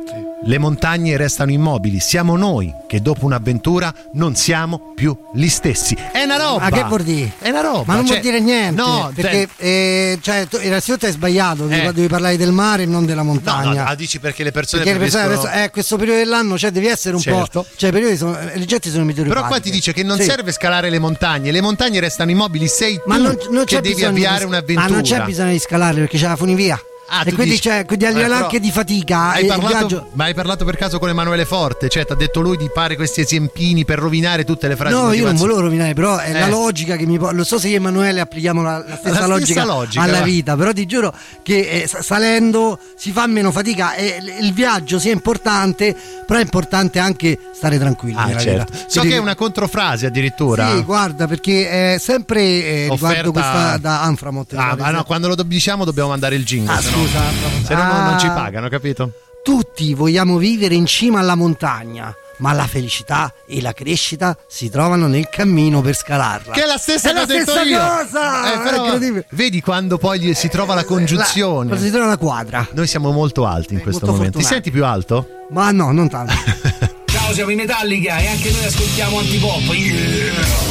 S3: Le montagne restano immobili, siamo noi che dopo un'avventura non siamo più gli stessi. È una roba!
S21: Ma che vuol dire?
S3: È una roba!
S21: Ma non
S3: cioè-
S21: vuol dire niente.
S3: No,
S21: perché eh, cioè, tu, innanzitutto hai sbagliato, devi,
S3: Eh.
S21: devi parlare del mare e non della
S3: No,
S21: montagna.
S3: no, ah, dici perché le persone
S21: perché le persone adesso, eh, questo periodo dell'anno cioè, devi essere un
S3: Certo.
S21: po'. Cioè, i periodi sono, le gente sono meteoropatiche.
S3: Però qua ti dice che non
S21: Sì.
S3: serve scalare le montagne, le montagne restano immobili, sei
S21: Ma
S3: tu
S21: non, non
S3: che devi avviare
S21: di,
S3: un'avventura.
S21: Ma non c'è bisogno di scalarle perché c'è la funivia.
S3: Ah,
S21: e quindi,
S3: dici-
S21: c'è, quindi a
S3: Eh,
S21: livello
S3: però
S21: anche di fatica.
S3: Hai
S21: eh,
S3: parlato,
S21: viaggio-
S3: ma hai parlato per caso con Emanuele Forte? Cioè, ti ha detto lui di fare questi esempini per rovinare tutte le frasi
S21: No, io non volevo rovinare, però è la
S3: Eh.
S21: logica che mi porta. Lo so se io e Emanuele applichiamo la, la stessa,
S3: stessa
S21: logica,
S3: logica,
S21: alla
S3: va.
S21: vita, però ti giuro che eh, sa- salendo si fa meno fatica e il viaggio sia importante, però è importante anche stare tranquilli.
S3: Ah, certo. So che è una controfrase addirittura.
S21: Sì, guarda, perché è sempre eh,
S3: Offerta-
S21: riguardo questa da Anframot.
S3: Ah, ma no, quando lo diciamo dobbiamo mandare il jingle.
S21: Ah, scusa.
S3: Se no non- non ci
S21: Ah.
S3: pagano, capito?
S21: Tutti vogliamo vivere in cima alla montagna, ma la felicità e la crescita si trovano nel cammino per scalarla.
S3: Che è la stessa
S21: È
S3: che
S21: la stessa cosa!
S3: Eh, però,
S21: È incredibile.
S3: vedi quando poi si trova la congiunzione.
S21: La- si trova la quadra.
S3: Noi siamo molto alti in questo
S21: molto
S3: momento. Ti
S21: fortunati.
S3: senti più alto?
S21: Ma no, non tanto.
S10: Ciao, siamo i Metallica e anche noi ascoltiamo Antipop. Yeah.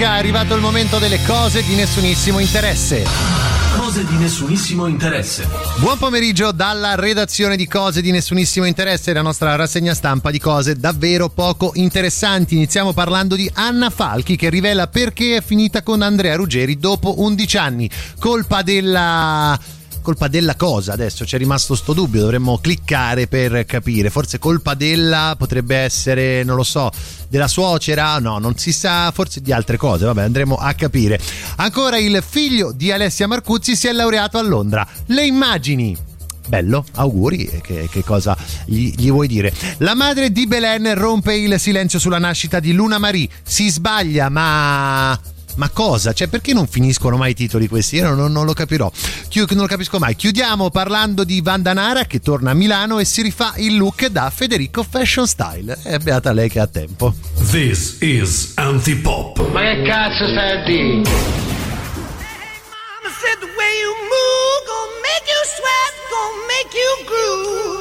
S3: Metallica, è arrivato il momento delle cose di nessunissimo interesse.
S5: Cose di nessunissimo interesse.
S3: Buon pomeriggio dalla redazione di Cose di nessunissimo interesse, la nostra rassegna stampa di cose davvero poco interessanti. Iniziamo parlando di Anna Falchi che rivela perché è finita con Andrea Ruggeri dopo 11 anni. Colpa della colpa della cosa adesso? C'è rimasto sto dubbio dovremmo cliccare per capire. Forse colpa della potrebbe essere non lo so della suocera? No non si sa forse di altre cose. Vabbè andremo a capire. Ancora il figlio di Alessia Marcuzzi si è laureato a Londra. Le immagini. Bello, auguri, che, che cosa gli, gli vuoi dire? La madre di Belen rompe il silenzio sulla nascita di Luna Marie. Si sbaglia, ma ma cosa? Cioè, perché non finiscono mai i titoli questi? Io non, non lo capirò. Chi- non lo capisco mai. Chiudiamo parlando di Vandanara che torna a Milano e si rifà il look da Federico Fashion Style. È beata lei che ha tempo.
S5: This is Antipop.
S8: Ma che cazzo stai a dire?
S6: said the way you move gonna make you sweat, gonna make you groove.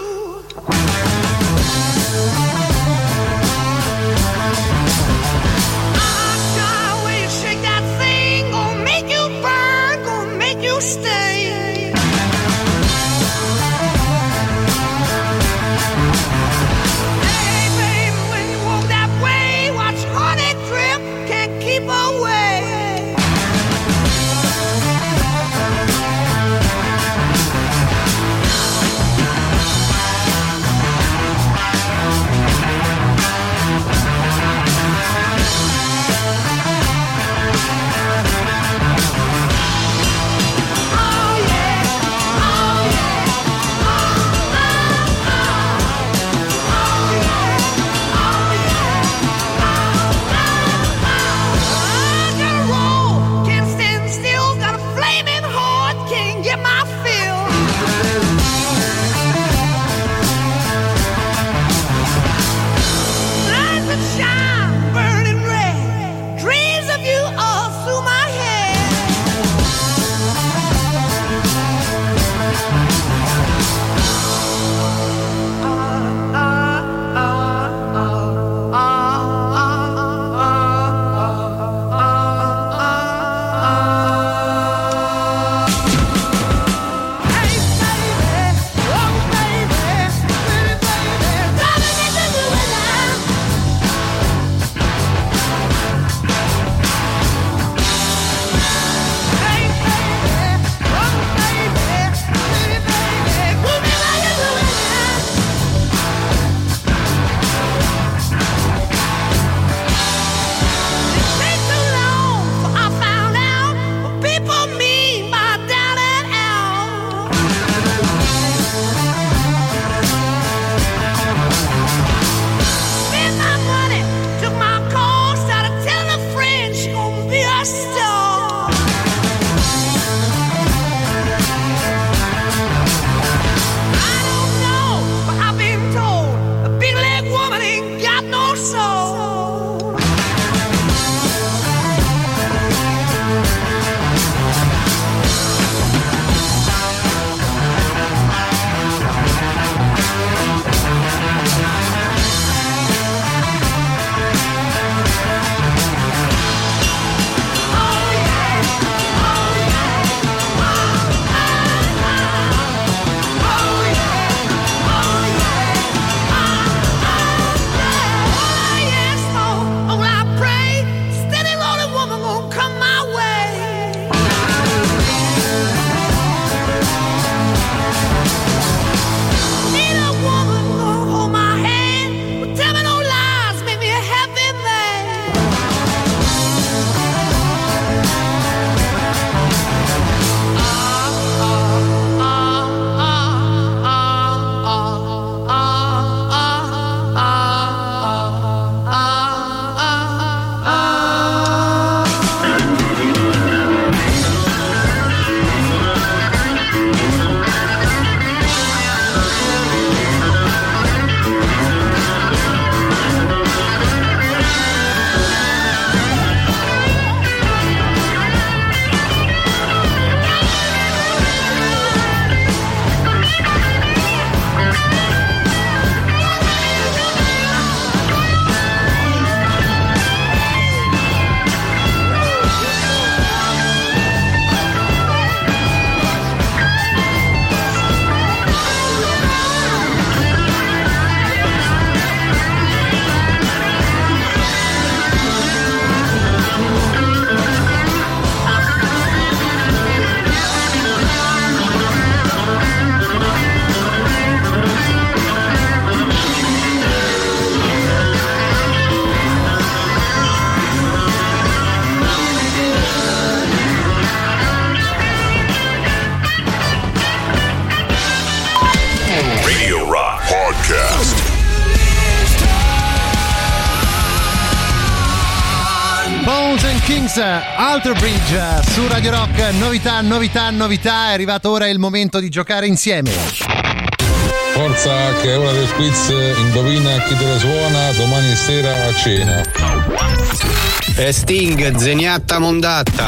S6: Gonna
S3: Alter Bridge su Radio Rock, novità, novità, novità, è arrivato ora il momento di giocare insieme.
S22: Forza che è ora del quiz, indovina chi te la suona domani sera a cena.
S23: E Sting, zeniatta mondatta.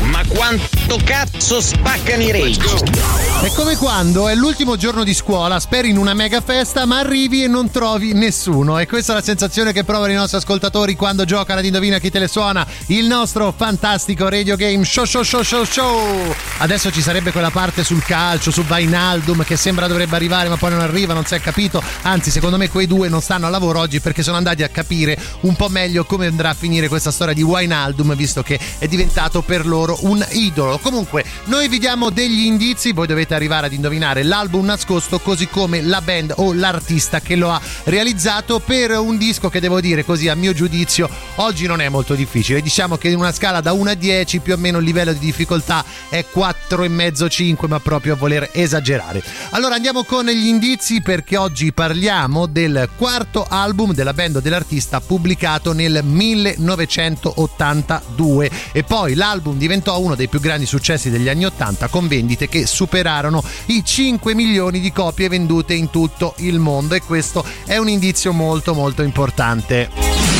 S24: Ma quanto cazzo spaccano i rage?
S3: È come quando è l'ultimo giorno di scuola, speri in una mega festa, ma arrivi e non trovi nessuno. E questa è la sensazione che provano i nostri ascoltatori quando giocano ad Indovina chi te le suona, il nostro fantastico radio game show show show show show. Adesso ci sarebbe quella parte sul calcio, su Vainaldum che sembra dovrebbe arrivare, ma poi non arriva, non si è capito. Anzi, secondo me quei due non stanno a lavoro oggi perché sono andati a capire un po' meglio come andrà a finire questa storia di Wijnaldum, visto che è diventato per loro un idolo. Comunque, noi vi diamo degli indizi, voi dovete arrivare ad indovinare l'album nascosto, così come la band o l'artista che lo ha realizzato per un disco che devo dire così, a mio giudizio, oggi non è molto difficile. Diciamo che in una scala da 1 a 10, più o meno il livello di difficoltà è 4,5-5, ma proprio a voler esagerare. Allora andiamo con gli indizi perché oggi parliamo del quarto album della band dell'artista pubblicato nel 1982 e poi l'album diventò uno dei più grandi successi degli anni 80 con vendite che superarono i 5 milioni di copie vendute in tutto il mondo e questo è un indizio molto molto importante.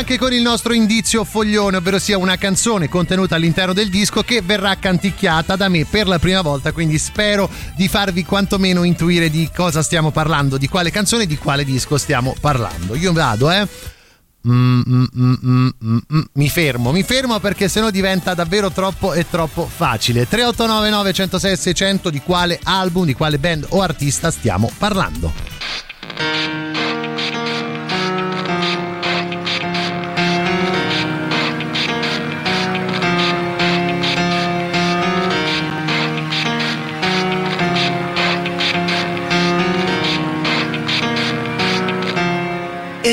S3: Anche con il nostro indizio foglione, ovvero sia una canzone contenuta all'interno del disco che verrà canticchiata da me per la prima volta, quindi spero di farvi quantomeno intuire di cosa stiamo parlando, di quale canzone e di quale disco stiamo parlando. Io vado, eh. Mm, mm, mm, mm, mm, mm. Mi fermo, mi fermo perché sennò diventa davvero troppo e troppo facile. 3899 106 600 di quale album, di quale band o artista stiamo parlando.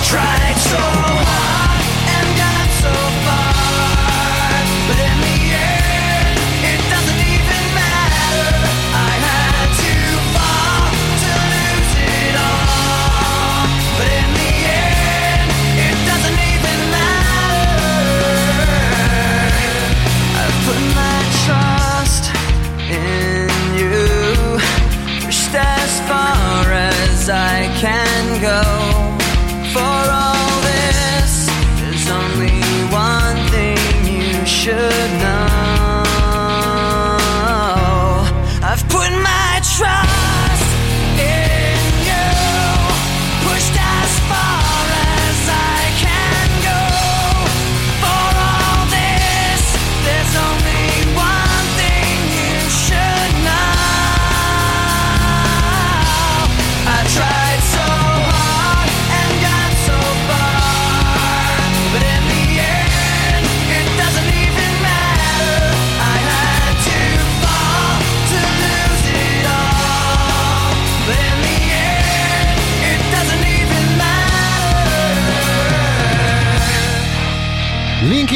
S25: tried so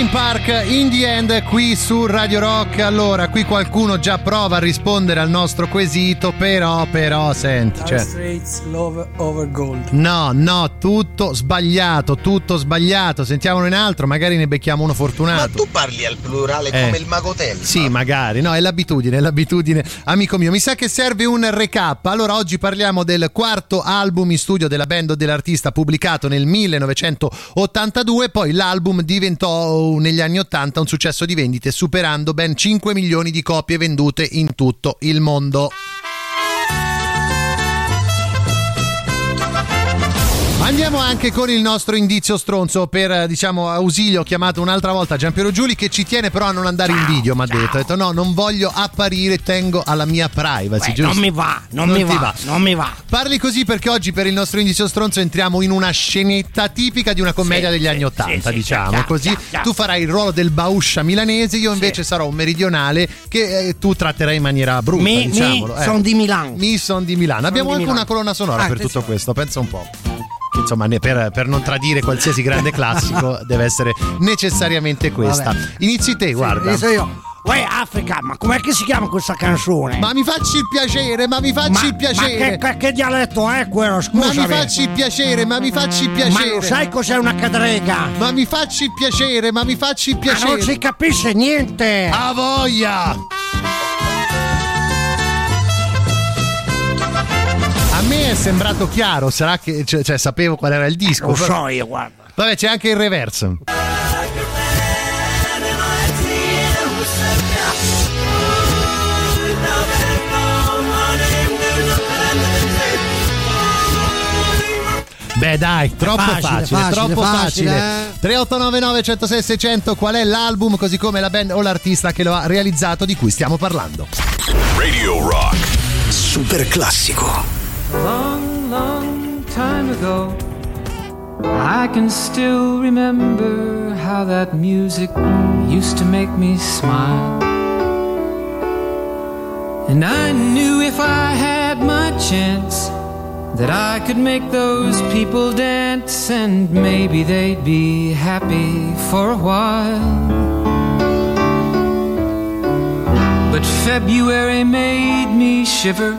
S3: Linkin Park in the end qui su Radio Rock. Allora, qui qualcuno già prova a rispondere al nostro quesito, però, però, senti, cioè,
S10: Straits, Love Over Gold.
S3: No, no, tutto sbagliato, tutto sbagliato. Sentiamolo in altro, magari ne becchiamo uno fortunato.
S26: Tu parli al plurale
S3: Eh.
S26: come il Magotel.
S3: Sì, magari, no, è l'abitudine, è l'abitudine. Amico mio, mi sa che serve un recap. Allora, oggi parliamo del quarto album in studio della band o dell'artista pubblicato nel 1982, poi l'album diventò negli anni 80 un successo di vendite, superando ben 5 milioni di copie vendute in tutto il mondo. Andiamo anche con il nostro indizio stronzo per, eh, diciamo, ausilio. Ho chiamato un'altra volta Giampiero Giuli che ci tiene però a non andare in video, mi ha detto. Ha detto no, non voglio apparire, tengo alla mia privacy,
S21: Beh,
S3: giusto?
S21: non mi va, non mi
S3: ti
S21: va, non mi va.
S3: Parli così perché oggi per il nostro indizio stronzo entriamo in una scenetta tipica di una commedia
S21: Sì,
S3: degli
S21: sì,
S3: anni Ottanta,
S21: sì,
S3: diciamo. così tu farai il ruolo del Bauscia milanese, io invece sarò un meridionale che eh, tu tratterai in maniera brutta,
S21: Mi- mi
S3: diciamolo. eh.
S21: son di Milano.
S3: Mi son di Milano. Abbiamo
S21: di
S3: anche
S21: Milano.
S3: una colonna sonora
S21: Ah,
S3: per tutto questo, pensa un po'. Che, Insomma, per, per non tradire qualsiasi grande classico deve essere necessariamente questa.
S21: Vabbè.
S3: Inizi te, guarda.
S21: Inizio io. Uè, Africa, ma com'è che si chiama questa canzone?
S3: Ma mi facci il piacere, ma mi facci
S21: Ma-
S3: il piacere.
S21: Ma che, che- dialetto è quello?
S3: Ma
S21: Scusami.
S3: mi facci il piacere, ma mi facci il piacere.
S21: Ma lo sai cos'è una cadrega?
S3: Ma mi facci il piacere, ma mi facci il
S21: Ma
S3: piacere.
S21: non si capisce niente.
S3: A voglia! A me è sembrato chiaro, sarà che cioè, cioè, sapevo qual era il disco.
S21: Lo so io, guarda.
S3: Vabbè, c'è anche il reverse. Beh dai, troppo
S21: Facile,
S3: facile,
S21: facile,
S3: troppo
S21: facile,
S3: facile.
S21: eh.
S3: 3899 106 600 qual è l'album così come la band o l'artista che lo ha realizzato di cui stiamo parlando.
S2: Radio Rock.
S1: Super classico.
S27: Long, long time ago. I can still remember how that music used to make me smile. And I knew if I had my chance that I could make those people dance and maybe they'd be happy for a while. But February made me shiver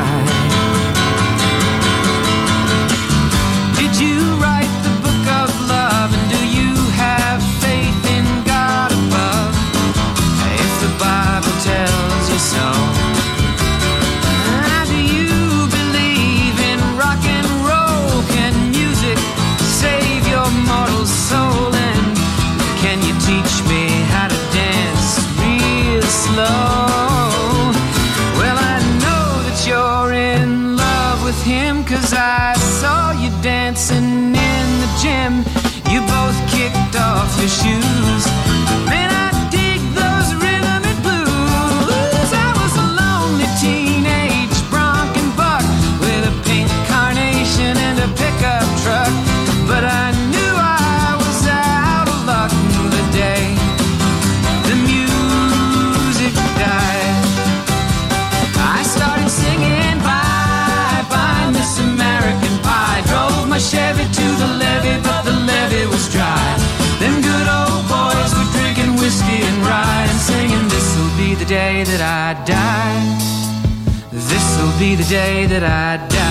S27: Your shoes. Be the day that I die.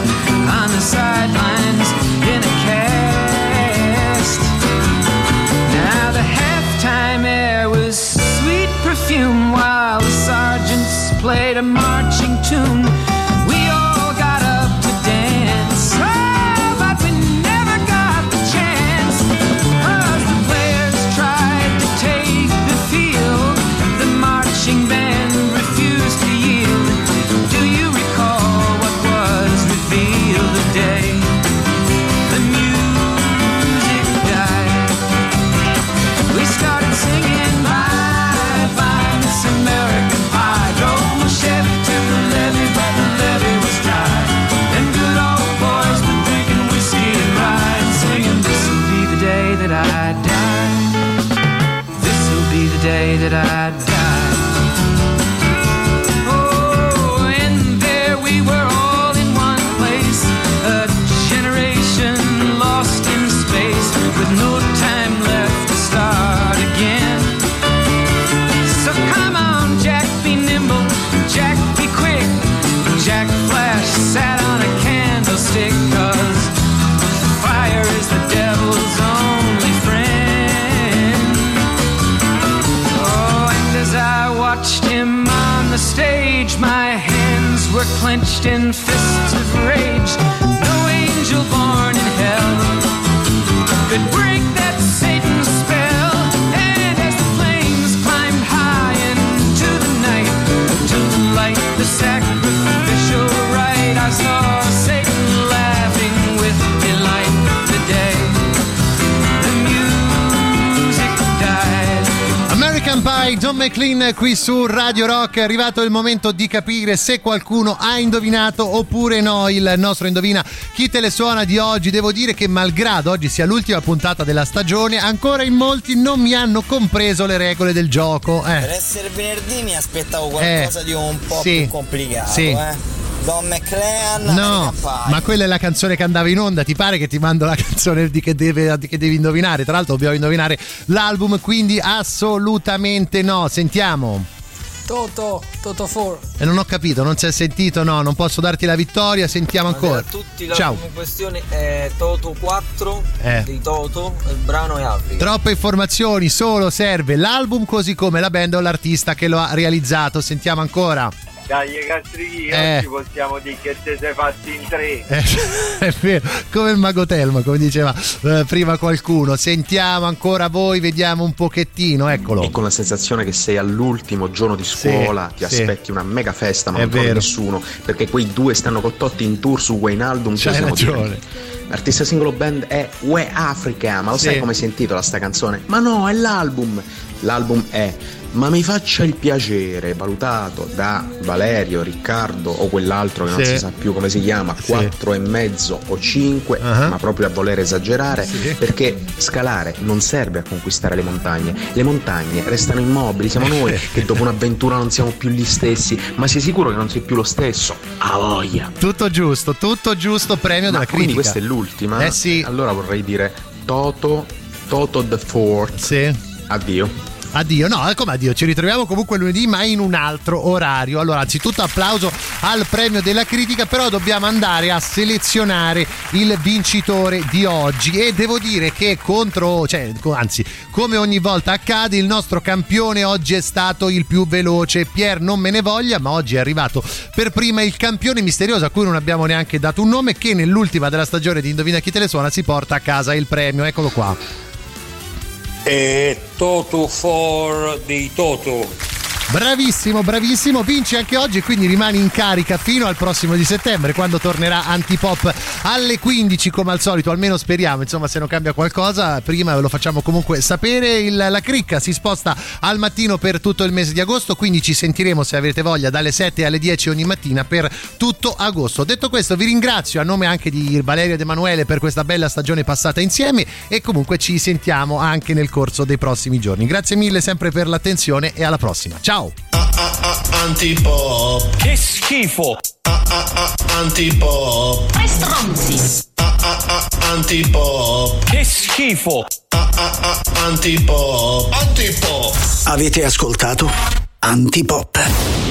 S27: marching tune.
S3: Qui su Radio Rock. È arrivato il momento di capire se qualcuno ha indovinato oppure no il nostro indovina chi te le suona di oggi. Devo dire che malgrado oggi sia l'ultima puntata della stagione, ancora in molti non mi hanno compreso le regole del gioco.
S26: Per
S3: Eh.
S26: essere venerdì mi aspettavo qualcosa
S3: Eh,
S26: di un po'
S3: sì,
S26: più complicato,
S3: sì.
S26: eh. Don McLean,
S3: No, ma quella è la canzone che andava in onda. Ti pare che ti mando la canzone di che, deve- di che devi indovinare? Tra l'altro, dobbiamo indovinare l'album, quindi assolutamente no. Sentiamo.
S28: Toto, Toto 4.
S3: E non ho capito, non si è sentito, no, non posso darti la vittoria, sentiamo ancora.
S29: a tutti
S3: Ciao.
S29: l'album in questione è Toto 4
S3: Eh.
S29: di Toto, il brano è Africa.
S3: Troppe informazioni, solo serve l'album così come la band o l'artista che lo ha realizzato. Sentiamo ancora.
S30: Dai Castrichi,
S3: Eh.
S30: oggi possiamo dire che te sei fatti in tre.
S3: Eh, è vero, come il mago Telma, come diceva eh, prima qualcuno. Sentiamo ancora voi, vediamo un pochettino, eccolo.
S31: E con la sensazione che sei all'ultimo giorno di scuola, ti
S3: sì.
S31: aspetti una mega festa, ma
S3: È
S31: non trovi
S3: vero.
S31: nessuno, perché quei due stanno con Totti in tour su Wayne.
S3: C'hai
S31: siamo
S3: ragione.
S31: L'artista singolo band è We Africa, ma lo
S3: Sì.
S31: sai come si intitola sta canzone? Ma no, è l'album. L'album è Ma mi faccia il piacere, valutato da Valerio, Riccardo o quell'altro che non
S3: Sì.
S31: si sa più come si chiama,
S3: Sì.
S31: 4 e mezzo o 5,
S3: Ah.
S31: ma proprio a voler esagerare,
S3: Sì.
S31: perché scalare non serve a conquistare le montagne. Le montagne restano immobili, siamo noi che dopo un'avventura non siamo più gli stessi, ma sei sicuro che non sei più lo stesso? A voglia!
S3: Tutto giusto, tutto giusto, premio
S31: Ma
S3: della
S31: quindi
S3: critica.
S31: questa è l'ultima?
S3: Eh sì.
S31: Allora vorrei dire Toto, Toto the Fourth.
S3: Sì.
S31: Addio.
S3: Addio, no, eh, come addio? Ci ritroviamo comunque lunedì, ma in un altro orario. Allora, anzitutto applauso al premio della critica, però dobbiamo andare a selezionare il vincitore di oggi. E devo dire che contro, cioè, anzi, come ogni volta accade, il nostro campione oggi è stato il più veloce. Pier non me ne voglia, ma oggi è arrivato per prima il campione misterioso a cui non abbiamo neanche dato un nome, che nell'ultima della stagione di Indovina chi te le suona si porta a casa il premio. Eccolo qua.
S32: E Toto for di Toto.
S3: Bravissimo, bravissimo, vince anche oggi e quindi rimani in carica fino al prossimo di settembre quando tornerà Antipop alle 15 come al solito, almeno speriamo, insomma se non cambia qualcosa prima ve lo facciamo comunque sapere, Il- la cricca si sposta al mattino per tutto il mese di agosto, quindi ci sentiremo se avete voglia dalle 7 alle 10 ogni mattina per tutto agosto. Detto questo vi ringrazio a nome anche di Valerio ed Emanuele per questa bella stagione passata insieme e comunque ci sentiamo anche nel corso dei prossimi giorni. Grazie mille sempre per l'attenzione e alla prossima. Ciao!
S33: Antipop. Che schifo. Antipop.
S34: Tre stronzi.
S33: Antipop. Che schifo. Antipop. Antipop.
S1: Avete ascoltato Antipop.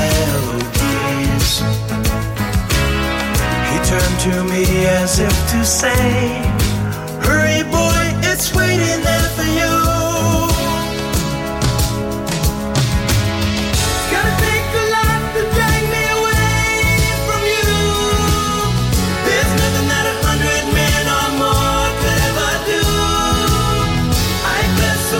S33: Turned to me as if to say, Hurry, boy, it's waiting there for you. Gotta take to drag me away from you. There's nothing that a hundred men or more could ever do. I the